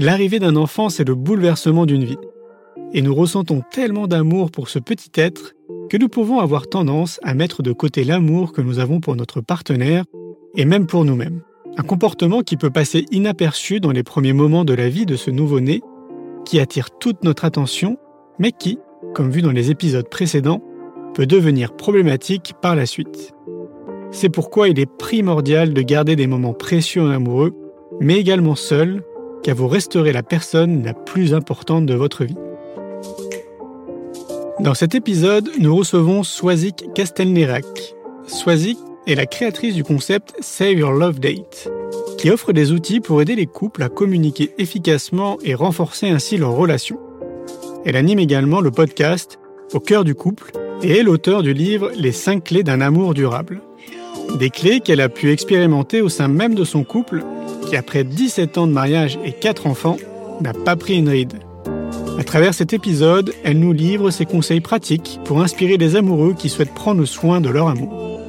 L'arrivée d'un enfant, c'est le bouleversement d'une vie. Et nous ressentons tellement d'amour pour ce petit être que nous pouvons avoir tendance à mettre de côté l'amour que nous avons pour notre partenaire et même pour nous-mêmes. Un comportement qui peut passer inaperçu dans les premiers moments de la vie de ce nouveau-né, qui attire toute notre attention, mais qui, comme vu dans les épisodes précédents, peut devenir problématique par la suite. C'est pourquoi il est primordial de garder des moments précieux en amoureux, mais également seul, car vous resterez la personne la plus importante de votre vie. Dans cet épisode, nous recevons Swazik Castelnerac. Swazik est la créatrice du concept Save Your Love Date, qui offre des outils pour aider les couples à communiquer efficacement et renforcer ainsi leur relation. Elle anime également le podcast Au cœur du couple et est l'auteur du livre Les 5 clés d'un amour durable. Des clés qu'elle a pu expérimenter au sein même de son couple, qui après 17 ans de mariage et 4 enfants, n'a pas pris une ride. À travers cet épisode, elle nous livre ses conseils pratiques pour inspirer les amoureux qui souhaitent prendre soin de leur amour.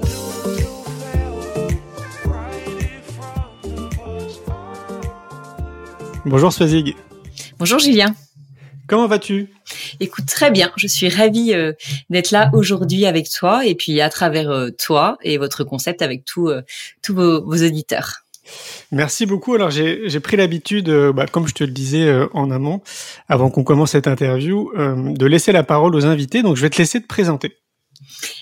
Bonjour Swazig. Bonjour Julien. Comment vas-tu? Écoute, très bien. Je suis ravie euh, d'être là aujourd'hui avec toi et puis à travers euh, toi et votre concept avec euh, tous vos, auditeurs. Merci beaucoup. Alors j'ai pris l'habitude, bah, comme je te le disais en amont, avant qu'on commence cette interview, de laisser la parole aux invités. Donc je vais te laisser te présenter.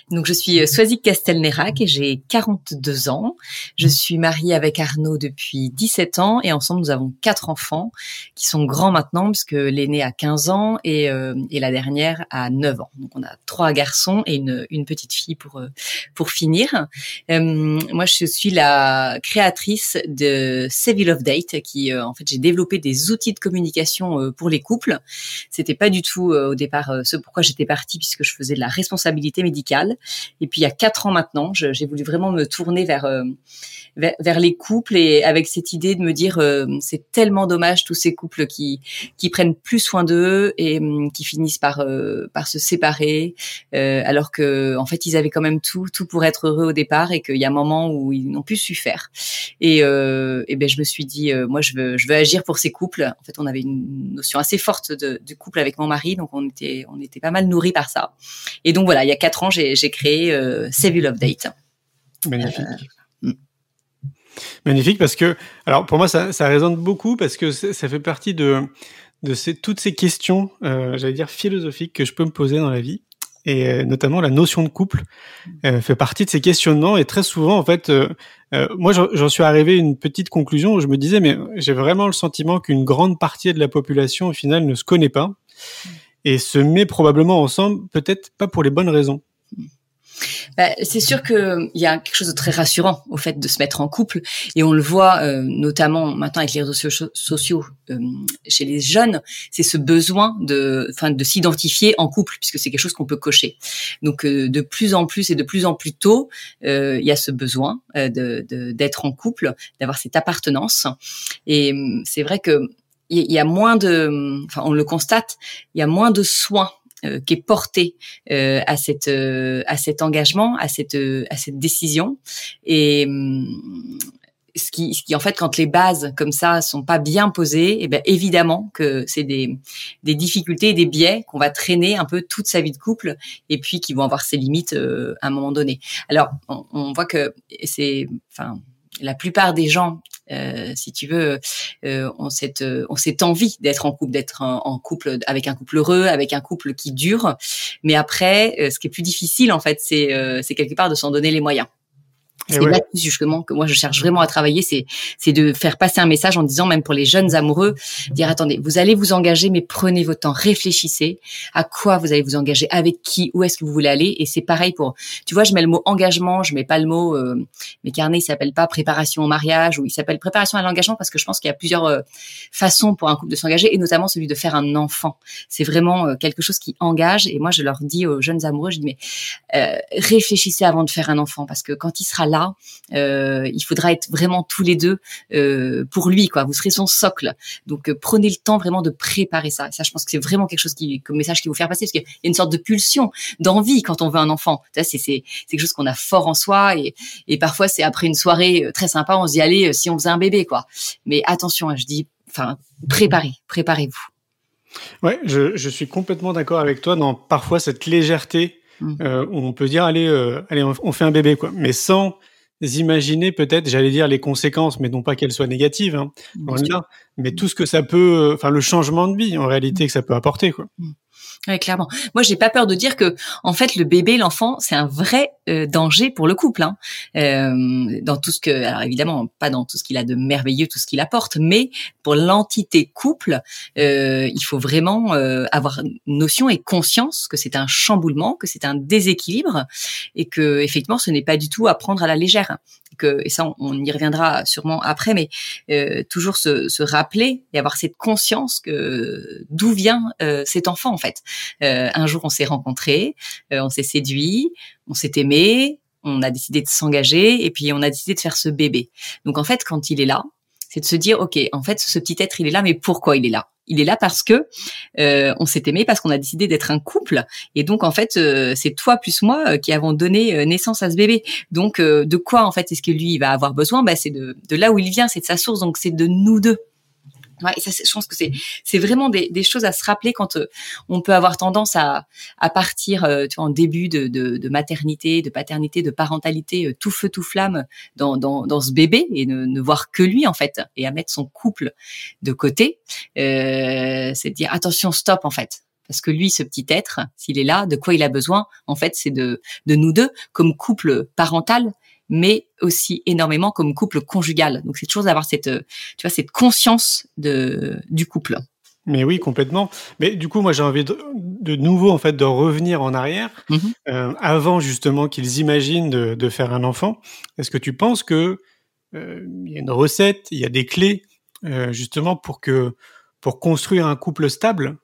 Donc je suis euh, Swazik Castelnerac et j'ai 42 ans. Je suis mariée avec Arnaud depuis 17 ans et ensemble nous avons quatre enfants qui sont grands maintenant puisque l'aîné a 15 ans et, euh, et la dernière a 9 ans. Donc on a trois garçons et une, une petite fille pour euh, pour finir. moi je suis la créatrice de Seville of Date qui en fait j'ai développé des outils de communication pour les couples. C'était pas du tout au départ ce pourquoi j'étais partie puisque je faisais de la responsabilité médicale et puis il y a quatre ans maintenant, j'ai voulu vraiment me tourner euh, vers, vers, les couples et avec cette idée de me dire euh, c'est tellement dommage tous ces couples qui qui prennent plus soin d'eux et hum, qui finissent par euh, par se séparer alors que en fait ils avaient quand même tout tout pour être heureux au départ et qu'il y a un moment où ils n'ont plus su faire. Et, et ben je me suis dit moi je veux je veux agir pour ces couples. En fait on avait une notion assez forte du couple avec mon mari donc on était on était pas mal nourris par ça. Et donc voilà il y a quatre ans j'ai créé euh, Save Love Date. Magnifique. Euh, hmm. Magnifique parce que, alors pour moi, ça, résonne beaucoup parce que ça fait partie de, de ces, toutes ces questions, euh, j'allais dire philosophiques que je peux me poser dans la vie. Et notamment la notion de couple fait partie de ces questionnements. Et très souvent, en fait, moi, j'en suis arrivé à une petite conclusion où je me disais, mais j'ai vraiment le sentiment qu'une grande partie de la population, au final, ne se connaît pas et se met probablement ensemble, peut-être pas pour les bonnes raisons. Bah, c'est sûr qu'il y a quelque chose de très rassurant au fait de se mettre en couple et on le voit euh, notamment maintenant avec les réseaux sociaux euh, chez les jeunes, c'est ce besoin de, enfin, de s'identifier en couple puisque c'est quelque chose qu'on peut cocher. Donc euh, de plus en plus et de plus en plus tôt, il y a ce besoin de d'être en couple, d'avoir cette appartenance et c'est vrai que il y a moins de, enfin on le constate, il y a moins de soins euh, qui est porté euh, à cette euh, à cet engagement, à cette à cette décision et hum, ce qui, ce qui en fait quand les bases comme ça sont pas bien posées, et eh bien évidemment que c'est des des difficultés, des biais qu'on va traîner un peu toute sa vie de couple et puis qui vont avoir ses limites à un moment donné. Alors on, on voit que c'est enfin la plupart des gens euh, si tu veux, euh, ont cette, euh, envie d'être en couple, d'être en, couple avec un couple heureux, avec un couple qui dure. Mais après, euh, ce qui est plus difficile, en fait, c'est, c'est quelque part de s'en donner les moyens. C'est là justement que moi je cherche vraiment à travailler, c'est c'est de faire passer un message en disant même pour les jeunes amoureux, dire attendez, vous allez vous engager, mais prenez votre temps, réfléchissez à quoi vous allez vous engager, avec qui, où est-ce que vous voulez aller, et c'est pareil pour, tu vois, je mets le mot engagement, je mets pas le mot, euh, mes carnets il s'appelle pas préparation au mariage ou il s'appelle préparation à l'engagement parce que je pense qu'il y a plusieurs euh, façons pour un couple de s'engager et notamment celui de faire un enfant. C'est vraiment euh, quelque chose qui engage et moi je leur dis aux jeunes amoureux, je dis mais euh, réfléchissez avant de faire un enfant parce que quand il sera là euh, il faudra être vraiment tous les deux euh, pour lui, quoi. Vous serez son socle. Donc euh, prenez le temps vraiment de préparer ça. ça, je pense que c'est vraiment quelque chose qui, comme message qui vous faire passer, parce qu'il y a une sorte de pulsion, d'envie quand on veut un enfant. C'est c'est quelque chose qu'on a fort en soi et, parfois c'est après une soirée très sympa, on se dit allez si on faisait un bébé, quoi. Mais attention, hein, je dis enfin, préparez, préparez-vous. Ouais, je suis complètement d'accord avec toi dans parfois cette légèreté mmh. euh, on peut dire allez, euh, allez, on, fait un bébé quoi, mais sans imaginer peut-être, j'allais dire les conséquences, mais non pas qu'elles soient négatives, hein, mais tout ce que ça peut, euh, enfin le changement de vie en réalité que ça peut apporter quoi. Mmh. Oui, clairement. Moi, j'ai pas peur de dire que, en fait, le bébé, l'enfant, c'est un vrai euh, danger pour le couple. Hein. Euh, dans tout ce que, alors évidemment, pas dans tout ce qu'il a de merveilleux, tout ce qu'il apporte, mais pour l'entité couple, euh, il faut vraiment avoir notion et conscience que c'est un chamboulement, que c'est un déséquilibre, et que effectivement, ce n'est pas du tout à prendre à la légère que, et ça on, y reviendra sûrement après, mais euh, toujours se, se, rappeler et avoir cette conscience que d'où vient euh, cet enfant en fait. Euh, un jour on s'est rencontrés, euh, on s'est séduit, on s'est aimé, on a décidé de s'engager et puis on a décidé de faire ce bébé. Donc en fait quand il est là, c'est de se dire ok en fait ce petit être il est là mais pourquoi il est là? Il est là parce que euh, on s'est aimé, parce qu'on a décidé d'être un couple. Et donc en fait, euh, c'est toi plus moi euh, qui avons donné naissance à ce bébé. Donc de quoi en fait est-ce que lui il va avoir besoin? Bah, c'est de, de là où il vient, c'est de sa source. Donc c'est de nous deux. Ouais, je pense que c'est c'est vraiment des, des, choses à se rappeler quand euh, on peut avoir tendance à, à partir euh, tu vois, en début de, de, de, maternité, de paternité, de parentalité euh, tout feu tout flamme dans, dans, dans ce bébé et ne, ne, voir que lui en fait et à mettre son couple de côté, c'est de dire attention stop en fait. Parce que lui, ce petit être, s'il est là, de quoi il a besoin, en fait, c'est de, de nous deux, comme couple parental, mais aussi énormément comme couple conjugal. Donc c'est toujours d'avoir cette, euh, tu vois, cette conscience de du couple. Mais oui, complètement. Mais du coup, moi, j'ai envie de, de, nouveau, en fait, de revenir en arrière, mm-hmm. euh, avant justement qu'ils imaginent de, de, faire un enfant. Est-ce que tu penses que euh, il y a une recette, il y a des clés, euh, justement, pour que pour construire un couple stable?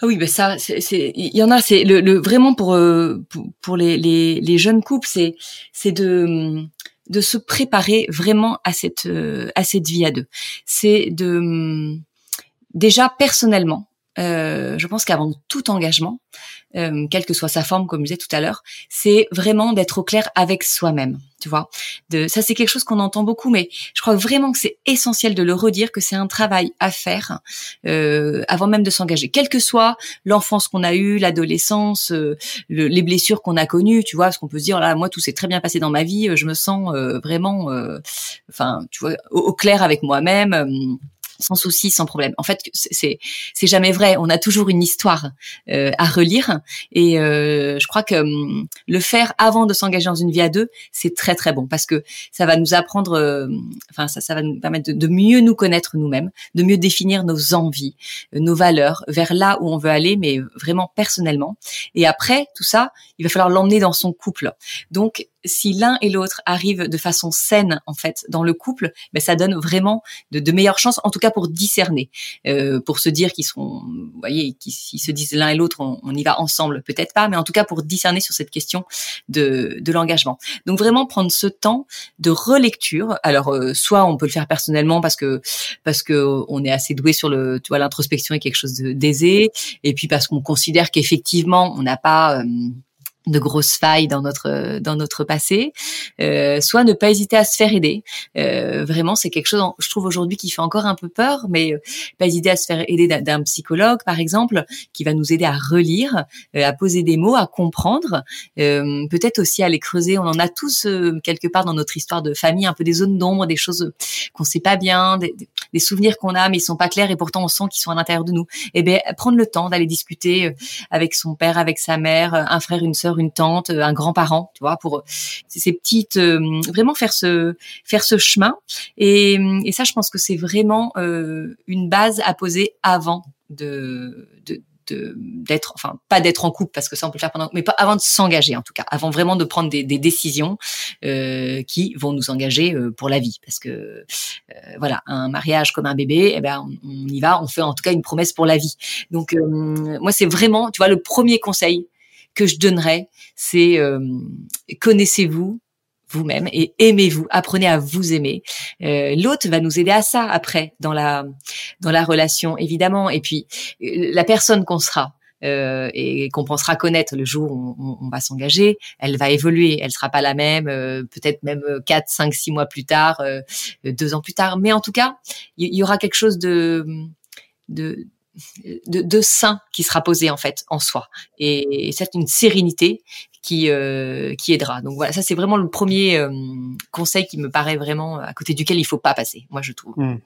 Ah oui, ben ça, c'est, il y en a. C'est le, vraiment pour euh, pour, pour les, les, les, jeunes couples, c'est c'est de de se préparer vraiment à cette euh, à cette vie à deux. C'est de déjà personnellement. Euh, je pense qu'avant tout engagement, euh, quelle que soit sa forme, comme je disais tout à l'heure, c'est vraiment d'être au clair avec soi-même. Tu vois, de, ça c'est quelque chose qu'on entend beaucoup, mais je crois vraiment que c'est essentiel de le redire que c'est un travail à faire euh, avant même de s'engager, quelle que soit l'enfance qu'on a eue, l'adolescence, euh, les blessures qu'on a connues. Tu vois, parce qu'on peut se dire là, moi tout s'est très bien passé dans ma vie, je me sens euh, vraiment, enfin, tu vois, au clair avec moi-même sans souci, sans problème. En fait, c'est c'est jamais vrai. On a toujours une histoire euh, à relire, et euh, je crois que hum, le faire avant de s'engager dans une vie à deux, c'est très très bon parce que ça va nous apprendre, euh, enfin ça, ça va nous permettre de, de mieux nous connaître nous-mêmes, de mieux définir nos envies, nos valeurs, vers là où on veut aller, mais vraiment personnellement. Et après tout ça, il va falloir l'emmener dans son couple. Donc si l'un et l'autre arrivent de façon saine en fait dans le couple, ben ça donne vraiment de, de meilleures chances, en tout cas pour discerner, euh, pour se dire qu'ils seront, vous voyez, qu'ils se disent l'un et l'autre, on, y va ensemble, peut-être pas, mais en tout cas pour discerner sur cette question de, de l'engagement. Donc vraiment prendre ce temps de relecture. Alors euh, soit on peut le faire personnellement parce que parce que on est assez doué sur le, tu vois, l'introspection est quelque chose d'aisé, et puis parce qu'on considère qu'effectivement on n'a pas euh, de grosses failles dans notre dans notre passé, euh, soit ne pas hésiter à se faire aider. Euh, vraiment, c'est quelque chose, je trouve aujourd'hui qui fait encore un peu peur, mais euh, pas hésiter à se faire aider d'un psychologue, par exemple, qui va nous aider à relire, euh, à poser des mots, à comprendre, euh, peut-être aussi à les creuser. On en a tous quelque part dans notre histoire de famille un peu des zones d'ombre, des choses qu'on sait pas bien, des, des souvenirs qu'on a mais ils sont pas clairs et pourtant on sent qu'ils sont à l'intérieur de nous. Et eh bien prendre le temps d'aller discuter avec son père, avec sa mère, un frère, une sœur une tante, un grand-parent, tu vois, pour ces petites, euh, vraiment faire ce faire ce chemin. Et, ça, je pense que c'est vraiment euh, une base à poser avant de, d'être enfin pas d'être en couple parce que ça on peut le faire pendant mais pas avant de s'engager en tout cas avant vraiment de prendre des, décisions euh, qui vont nous engager euh, pour la vie parce que euh, voilà un mariage comme un bébé eh ben on, on, y va on fait en tout cas une promesse pour la vie donc moi c'est vraiment tu vois le premier conseil que je donnerais, c'est euh, connaissez-vous vous-même et aimez-vous, apprenez à vous aimer. Euh, L'autre va nous aider à ça après dans la dans la relation évidemment. Et puis euh, la personne qu'on sera, euh, et qu'on pensera connaître le jour où on, va s'engager, elle va évoluer. Elle sera pas la même, euh, peut-être même 4, 5, 6 mois plus tard, euh, deux ans plus tard. Mais en tout cas, il y, aura quelque chose de, de, de, de, sain qui sera posé en fait en soi. Et, c'est une sérénité qui, qui aidera. Donc voilà, ça c'est vraiment le premier conseil qui me paraît vraiment à côté duquel il faut pas passer, moi je trouve. Mmh.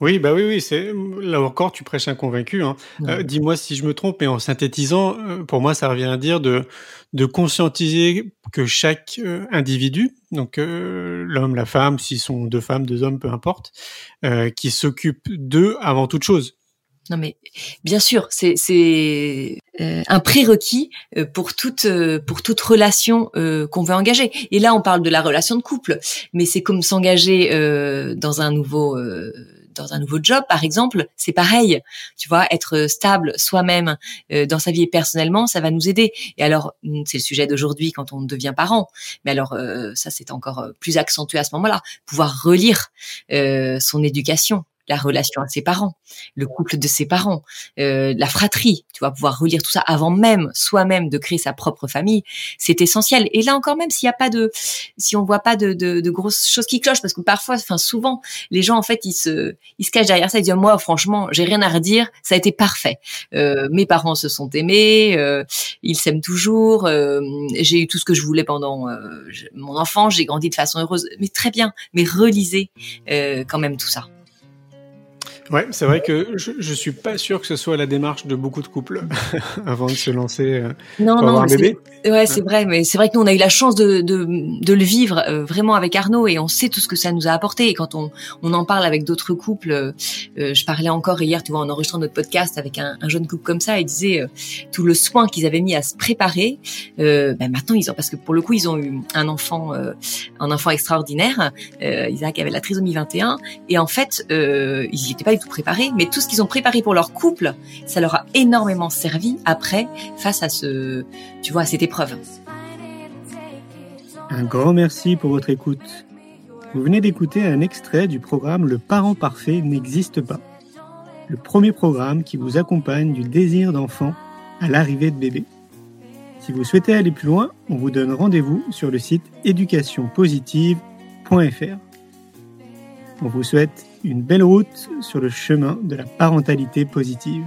Oui, bah oui, oui, c'est là encore, tu prêches un convaincu. Hein. Euh, dis-moi si je me trompe, mais en synthétisant, euh, pour moi, ça revient à dire de, de conscientiser que chaque euh, individu, donc l'homme, la femme, s'ils sont deux femmes, deux hommes, peu importe, qui s'occupe d'eux avant toute chose. Non mais bien sûr, c'est c'est un prérequis pour toute pour toute relation qu'on veut engager. Et là, on parle de la relation de couple, mais c'est comme s'engager dans un nouveau dans un nouveau job, par exemple, c'est pareil. Tu vois, être stable soi-même euh, dans sa vie et personnellement, ça va nous aider. Et alors, mm, c'est le sujet d'aujourd'hui quand on devient parent. Mais alors, euh, ça, c'est encore euh, plus accentué à ce moment-là. Pouvoir relire son éducation, la relation à ses parents, le couple de ses parents, euh, la fratrie. Tu vas pouvoir relire tout ça avant même soi-même de créer sa propre famille. C'est essentiel. Et là encore, même s'il n'y a pas de, si on voit pas de, de, de, grosses choses qui clochent, parce que parfois, enfin souvent, les gens en fait ils se, ils se cachent derrière ça. Ils disent moi, franchement, j'ai rien à redire. Ça a été parfait. Euh, mes parents se sont aimés, euh, ils s'aiment toujours. Euh, j'ai eu tout ce que je voulais pendant euh, mon enfance. J'ai grandi de façon heureuse. Mais très bien. Mais relisez quand même tout ça. Ouais, c'est vrai que je, je suis pas sûr que ce soit la démarche de beaucoup de couples avant de se lancer euh, non, pour non, avoir un bébé. Ouais, c'est vrai, mais c'est vrai que nous on a eu la chance de de, de le vivre euh, vraiment avec Arnaud et on sait tout ce que ça nous a apporté. Et quand on on en parle avec d'autres couples, euh, je parlais encore hier, tu vois, en enregistrant notre podcast avec un, un jeune couple comme ça, il disait tout le soin qu'ils avaient mis à se préparer. ben maintenant ils ont parce que pour le coup ils ont eu un enfant un enfant extraordinaire. Isaac avait la trisomie 21 et en fait ils y étaient tout préparé, mais tout ce qu'ils ont préparé pour leur couple, ça leur a énormément servi après face à ce, tu vois, à cette épreuve. Un grand merci pour votre écoute. Vous venez d'écouter un extrait du programme Le parent parfait n'existe pas. Le premier programme qui vous accompagne du désir d'enfant à l'arrivée de bébé. Si vous souhaitez aller plus loin, on vous donne rendez-vous sur le site éducationpositive.fr. On vous souhaite une belle route sur le chemin de la parentalité positive.